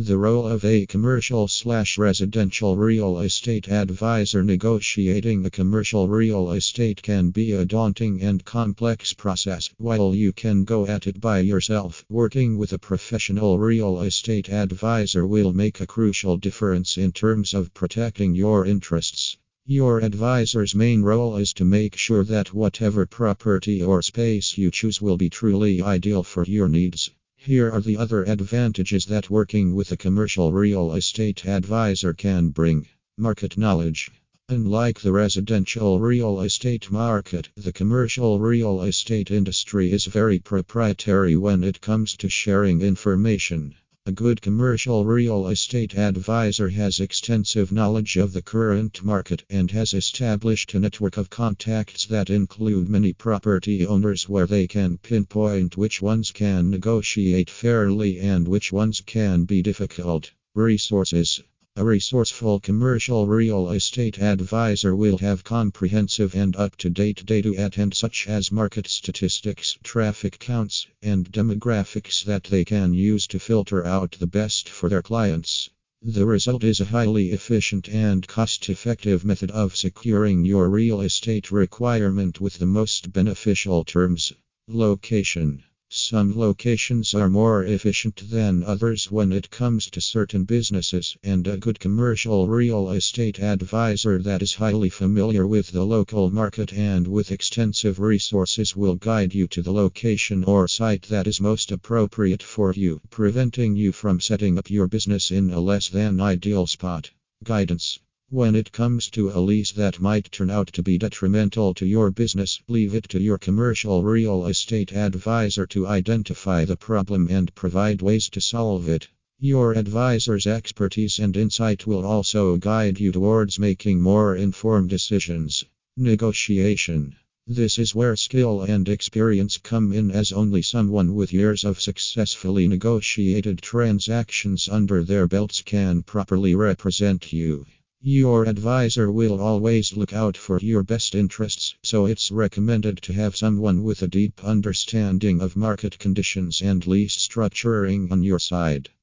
The role of a commercial slash residential real estate advisor negotiating a commercial real estate can be a daunting and complex process. While you can go at it by yourself, working with a professional real estate advisor will make a crucial difference in terms of protecting your interests. Your advisor's main role is to make sure that whatever property or space you choose will be truly ideal for your needs. Here are the other advantages that working with a commercial real estate advisor can bring. Market knowledge. Unlike the residential real estate market, the commercial real estate industry is very proprietary when it comes to sharing information. A good commercial real estate advisor has extensive knowledge of the current market and has established a network of contacts that include many property owners where they can pinpoint which ones can negotiate fairly and which ones can be difficult. Resources a resourceful commercial real estate advisor will have comprehensive and up to date data at hand, such as market statistics, traffic counts, and demographics that they can use to filter out the best for their clients. The result is a highly efficient and cost effective method of securing your real estate requirement with the most beneficial terms. Location some locations are more efficient than others when it comes to certain businesses, and a good commercial real estate advisor that is highly familiar with the local market and with extensive resources will guide you to the location or site that is most appropriate for you, preventing you from setting up your business in a less than ideal spot. Guidance when it comes to a lease that might turn out to be detrimental to your business, leave it to your commercial real estate advisor to identify the problem and provide ways to solve it. Your advisor's expertise and insight will also guide you towards making more informed decisions. Negotiation. This is where skill and experience come in, as only someone with years of successfully negotiated transactions under their belts can properly represent you. Your advisor will always look out for your best interests, so it's recommended to have someone with a deep understanding of market conditions and lease structuring on your side.